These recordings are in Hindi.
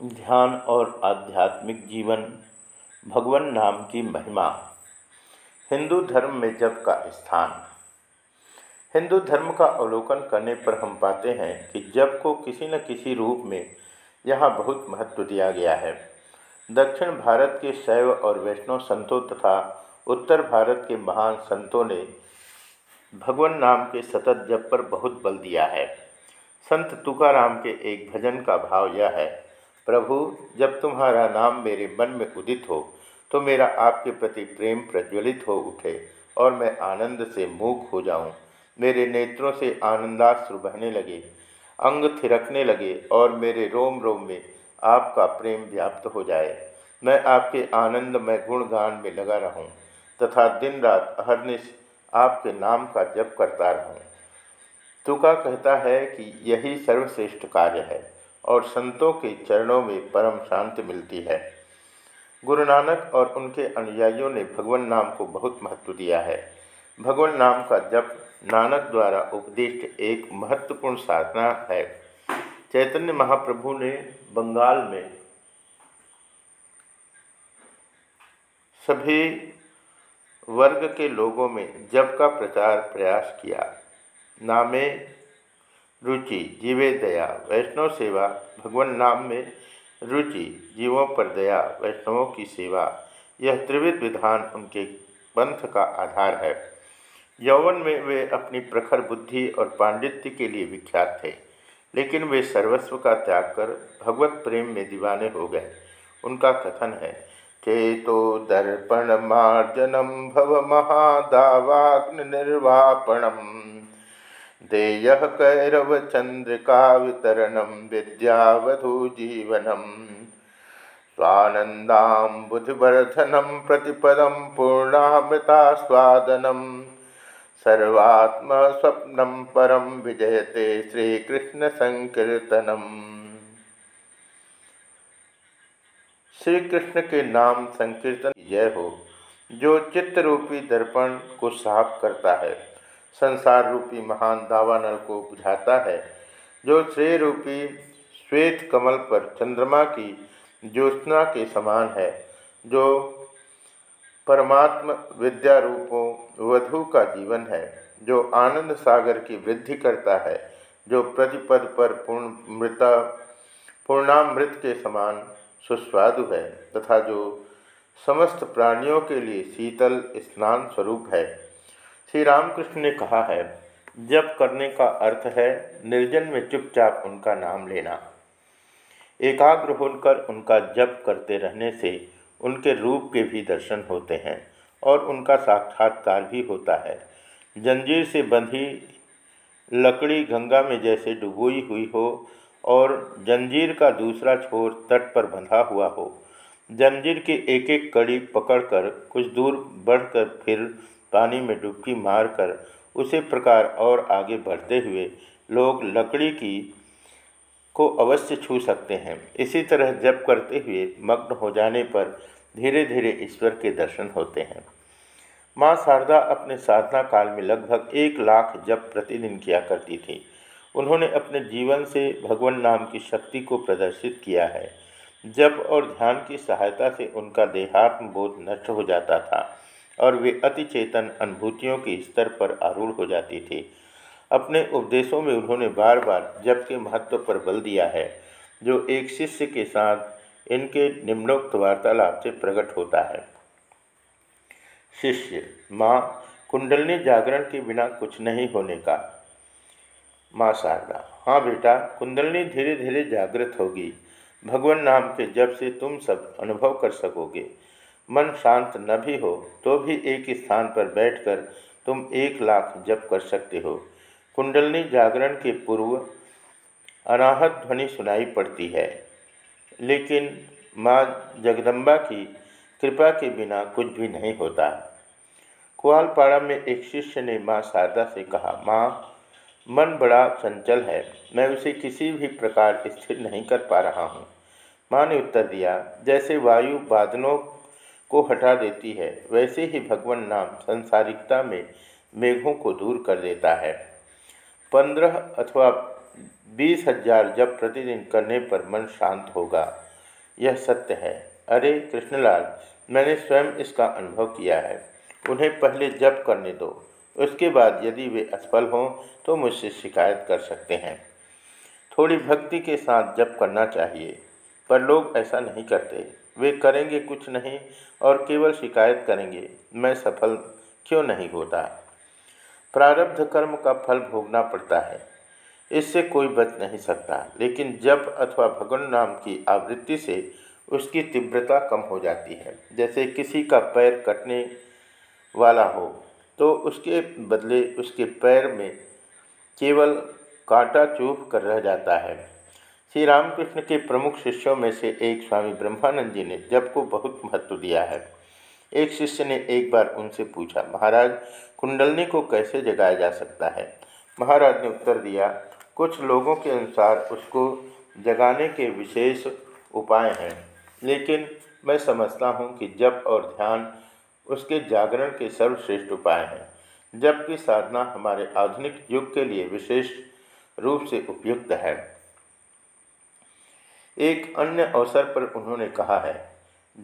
ध्यान और आध्यात्मिक जीवन, भगवान नाम की महिमा, हिंदू धर्म में जप का स्थान। हिंदू धर्म का अवलोकन करने पर हम पाते हैं कि जप को किसी न किसी रूप में यहाँ बहुत महत्व दिया गया है। दक्षिण भारत के शैव और वैष्णव संतों तथा उत्तर भारत के महान संतों ने भगवान नाम के सतत जप पर बहुत बल दिया है। संत तुकाराम के एक भजन का भाव यह है प्रभु, जब तुम्हारा नाम मेरे मन में उदित हो तो मेरा आपके प्रति प्रेम प्रज्वलित हो उठे और मैं आनंद से मूक हो जाऊँ। मेरे नेत्रों से आनंदाश्रु बहने लगे, अंग थिरकने लगे और मेरे रोम रोम में आपका प्रेम व्याप्त हो जाए मैं आपके आनंद में गुणगान में लगा रहूँ तथा दिन रात अहरनिश आपके नाम का जप करता रहूँ। तुका कहता है कि यही सर्वश्रेष्ठ कार्य है और संतों के चरणों में परम शांति मिलती है। गुरु नानक और उनके अनुयायियों ने भगवान नाम को बहुत महत्व दिया है। भगवान नाम का जप नानक द्वारा उपदिष्ट एक महत्वपूर्ण साधना है। चैतन्य महाप्रभु ने बंगाल में सभी वर्ग के लोगों में जप का प्रचार प्रयास किया। नामे रुचि, जीवे दया, वैष्णव सेवा, भगवान नाम में रुचि, जीवों पर दया, वैष्णवों की सेवा, यह त्रिविध विधान उनके पंथ का आधार है। यौवन में वे अपनी प्रखर बुद्धि और पांडित्य के लिए विख्यात थे, लेकिन वे सर्वस्व का त्याग कर भगवत प्रेम में दीवाने हो गए। उनका कथन है, चेतो दर्पण मार्जनम भव महादावाग्न निर्वापणम देय कैरव चंद्रिका वितरण विद्यावधु वितरणम विद्यावधूजीवनम स्वानंदाबुधिवर्धनम प्रतिपदम पूर्णामृतास्वादनम सर्वात्म स्वप्नम परम विजयते श्रीकृष्ण संकीर्तनम श्री कृष्ण के नाम संकीर्तन जय हो, जो चित्तरूपी दर्पण को साफ़ करता है। संसार रूपी महान दावानल को बुझाता है, जो श्रेय रूपी श्वेत कमल पर चंद्रमा की ज्योत्ना के समान है, जो परमात्म विद्या रूपों वधु का जीवन है, जो आनंद सागर की वृद्धि करता है, जो प्रतिपद पर पूर्ण मृता, पूर्णामृत के समान सुस्वादु है, तथा जो समस्त प्राणियों के लिए शीतल स्नान स्वरूप है। श्री रामकृष्ण ने कहा है जप करने का अर्थ है निर्जन में चुपचाप उनका नाम लेना। एकाग्र होकर उनका जप करते रहने से उनके रूप के भी दर्शन होते हैं और उनका साक्षात्कार भी होता है। जंजीर से बंधी लकड़ी गंगा में जैसे डुबोई हुई हो और जंजीर का दूसरा छोर तट पर बंधा हुआ हो, जंजीर की एक एक कड़ी पकड़कर कुछ दूर बढ़कर फिर पानी में डुबकी मारकर उसी प्रकार और आगे बढ़ते हुए लोग लकड़ी की को अवश्य छू सकते हैं। इसी तरह जप करते हुए मग्न हो जाने पर धीरे धीरे ईश्वर के दर्शन होते हैं। माँ शारदा अपने साधना काल में लगभग एक लाख जप प्रतिदिन किया करती थी। उन्होंने अपने जीवन से भगवान नाम की शक्ति को प्रदर्शित किया है। जप और ध्यान की सहायता से उनका देहात्म बोध नष्ट हो जाता था। और वे अति चेतन अनुभूतियों के स्तर पर आरूढ़ हो जाती थी। अपने उपदेशों में उन्होंने बार बार जप के महत्व पर बल दिया है, जो एक शिष्य के साथ इनके निम्नोक्त वार्तालाप से प्रकट होता है। शिष्य, माँ कुंडलनी जागरण के बिना कुछ नहीं होने का। माँ शारदा हाँ बेटा कुंडलनी धीरे धीरे जागृत होगी। भगवान नाम के जब से तुम सब अनुभव कर सकोगे। मन शांत न भी हो तो भी एक स्थान पर बैठकर तुम एक लाख जप कर सकते हो। कुंडलनी जागरण के पूर्व अनाहत ध्वनि सुनाई पड़ती है। लेकिन माँ जगदम्बा की कृपा के बिना कुछ भी नहीं होता। कुआलपाड़ा में एक शिष्य ने माँ शारदा से कहा, माँ, मन बड़ा चंचल है। मैं उसे किसी भी प्रकार स्थिर नहीं कर पा रहा हूँ। माँ ने उत्तर दिया, जैसे वायु बादलों को हटा देती है, वैसे ही भगवान नाम संसारिकता में मेघों को दूर कर देता है। पंद्रह अथवा बीस हज़ार जब प्रतिदिन करने पर मन शांत होगा, यह सत्य है। अरे कृष्णलाल, मैंने स्वयं इसका अनुभव किया है। उन्हें पहले जप करने दो, उसके बाद यदि वे असफल हों तो मुझसे शिकायत कर सकते हैं। थोड़ी भक्ति के साथ जप करना चाहिए, पर लोग ऐसा नहीं करते। वे करेंगे कुछ नहीं और केवल शिकायत करेंगे, मैं सफल क्यों नहीं होता? प्रारब्ध कर्म का फल भोगना पड़ता है, इससे कोई बच नहीं सकता, लेकिन जप अथवा भगवान नाम की आवृत्ति से उसकी तीव्रता कम हो जाती है। जैसे किसी का पैर कटने वाला हो तो उसके बदले उसके पैर में केवल कांटा चूप कर रह जाता है। श्री रामकृष्ण के प्रमुख शिष्यों में से एक स्वामी ब्रह्मानंद जी ने जप को बहुत महत्व दिया है। एक शिष्य ने एक बार उनसे पूछा, महाराज, कुंडलनी को कैसे जगाया जा सकता है? महाराज ने उत्तर दिया, कुछ लोगों के अनुसार उसको जगाने के विशेष उपाय हैं, लेकिन मैं समझता हूँ कि जप और ध्यान उसके जागरण के सर्वश्रेष्ठ उपाय हैं। जबकि साधना हमारे आधुनिक युग के लिए विशेष रूप से उपयुक्त है। एक अन्य अवसर पर उन्होंने कहा है,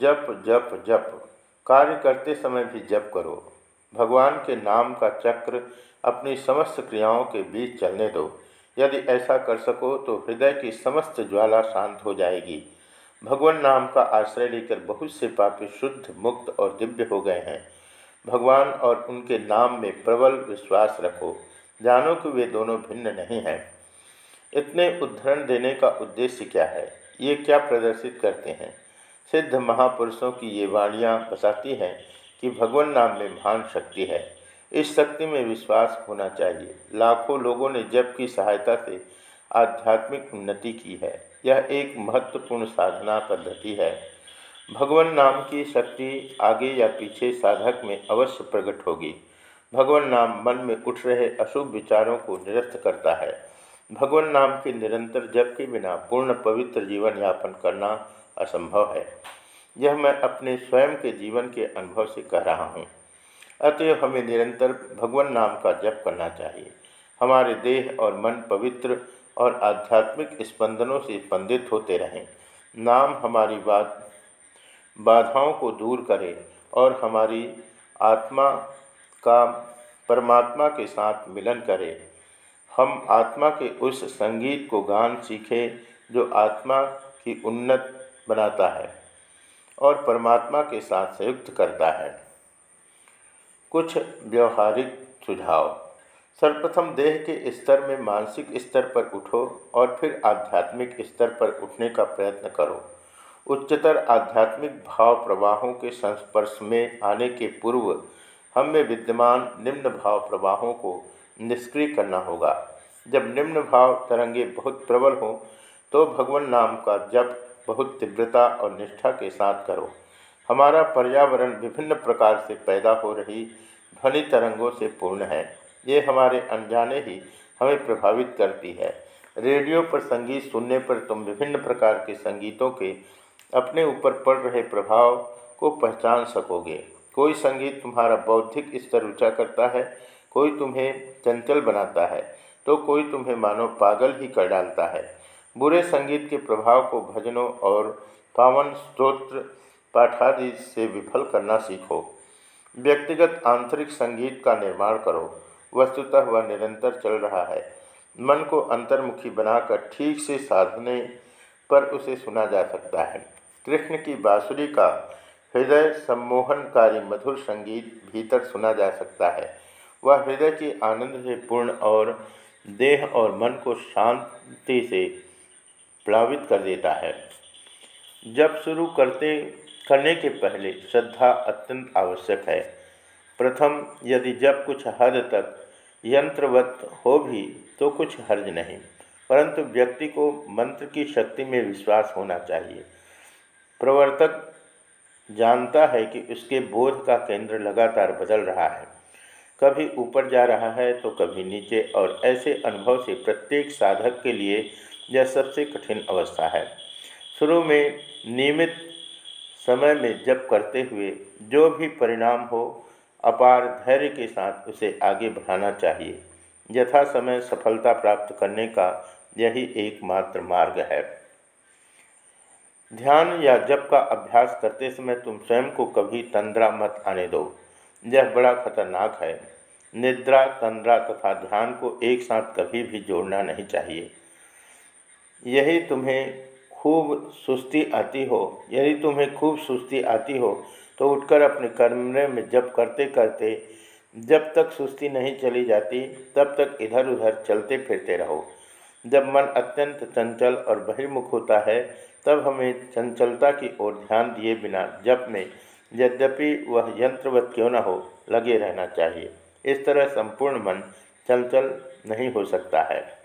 जप जप जप, कार्य करते समय भी जप करो। भगवान के नाम का चक्र अपनी समस्त क्रियाओं के बीच चलने दो। यदि ऐसा कर सको तो हृदय की समस्त ज्वाला शांत हो जाएगी। भगवान नाम का आश्रय लेकर बहुत से पापी शुद्ध, मुक्त और दिव्य हो गए हैं। भगवान और उनके नाम में प्रबल विश्वास रखो। जानो कि वे दोनों भिन्न नहीं हैं। इतने उद्धरण देने का उद्देश्य क्या है? ये क्या प्रदर्शित करते हैं? सिद्ध महापुरुषों की ये वाणियाँ बताती हैं कि भगवान नाम में महान शक्ति है। इस शक्ति में विश्वास होना चाहिए। लाखों लोगों ने जब की सहायता से आध्यात्मिक उन्नति की है। यह एक महत्वपूर्ण साधना पद्धति है। भगवान नाम की शक्ति आगे या पीछे साधक में अवश्य प्रकट होगी। भगवान नाम मन में उठ रहे अशुभ विचारों को निरस्त करता है। भगवान नाम के निरंतर जप के बिना पूर्ण पवित्र जीवन यापन करना असंभव है। यह मैं अपने स्वयं के जीवन के अनुभव से कह रहा हूँ। अतएव हमें निरंतर भगवान नाम का जप करना चाहिए। हमारे देह और मन पवित्र और आध्यात्मिक स्पंदनों से स्पंदित होते रहें। नाम हमारी बात, बाधाओं को दूर करे और हमारी आत्मा का परमात्मा के साथ मिलन करे। हम आत्मा के उस संगीत को गान सीखें जो आत्मा की उन्नत बनाता है और परमात्मा के साथ संयुक्त करता है। कुछ व्यवहारिक सुझाव। सर्वप्रथम देह के स्तर में मानसिक स्तर पर उठो और फिर आध्यात्मिक स्तर पर उठने का प्रयत्न करो। उच्चतर आध्यात्मिक भाव प्रवाहों के संस्पर्श में आने के पूर्व हम में विद्यमान निम्न भाव प्रवाहों को निष्क्रिय करना होगा। जब निम्न भाव तरंगे बहुत प्रबल हों तो भगवान नाम का जप बहुत तीव्रता और निष्ठा के साथ करो। हमारा पर्यावरण विभिन्न प्रकार से पैदा हो रही ध्वनि तरंगों से पूर्ण है। ये हमारे अनजाने ही हमें प्रभावित करती है। रेडियो पर संगीत सुनने पर तुम विभिन्न प्रकार के संगीतों के अपने ऊपर पड़ रहे प्रभाव को पहचान सकोगे। कोई संगीत तुम्हारा बौद्धिक स्तर ऊँचा करता है कोई तुम्हें चंचल बनाता है तो कोई तुम्हें मानो पागल ही कर डालता है। बुरे संगीत के प्रभाव को भजनों और पावन स्त्रोत्र पाठादि से विफल करना सीखो। व्यक्तिगत आंतरिक संगीत का निर्माण करो। वस्तुतः वह निरंतर चल रहा है। मन को अंतर्मुखी बनाकर ठीक से साधने पर उसे सुना जा सकता है। कृष्ण की बाँसुरी का हृदय सम्मोहनकारी मधुर संगीत भीतर सुना जा सकता है। वह हृदय के आनंद से पूर्ण और देह और मन को शांति से प्लावित कर देता है। जब शुरू करते, करने के पहले श्रद्धा अत्यंत आवश्यक है। प्रथम, यदि जब कुछ हद तक यंत्रवत हो भी तो कुछ हर्ज नहीं, परंतु व्यक्ति को मंत्र की शक्ति में विश्वास होना चाहिए। प्रवर्तक जानता है कि उसके बोध का केंद्र लगातार बदल रहा है। कभी ऊपर जा रहा है तो कभी नीचे, और ऐसे अनुभव से प्रत्येक साधक के लिए यह सबसे कठिन अवस्था है। शुरू में नियमित समय में जप करते हुए जो भी परिणाम हो, अपार धैर्य के साथ उसे आगे बढ़ाना चाहिए। यथा समय सफलता प्राप्त करने का यही एकमात्र मार्ग है। ध्यान या जप का अभ्यास करते समय तुम स्वयं को कभी तंद्रा मत आने दो। यह बड़ा खतरनाक है। निद्रा, तंद्रा तथा ध्यान को एक साथ कभी भी जोड़ना नहीं चाहिए। यही तुम्हें खूब सुस्ती आती हो। यदि तुम्हें खूब सुस्ती आती हो तो उठकर अपने कमरे में जब करते करते, जब तक सुस्ती नहीं चली जाती, तब तक इधर उधर चलते फिरते रहो। जब मन अत्यंत चंचल और बहिर्मुख होता है, तब हमें चंचलता की ओर ध्यान दिए बिना जप में यद्यपि वह यंत्रवत क्यों न हो, लगे रहना चाहिए। इस तरह संपूर्ण मन चंचल नहीं हो सकता है।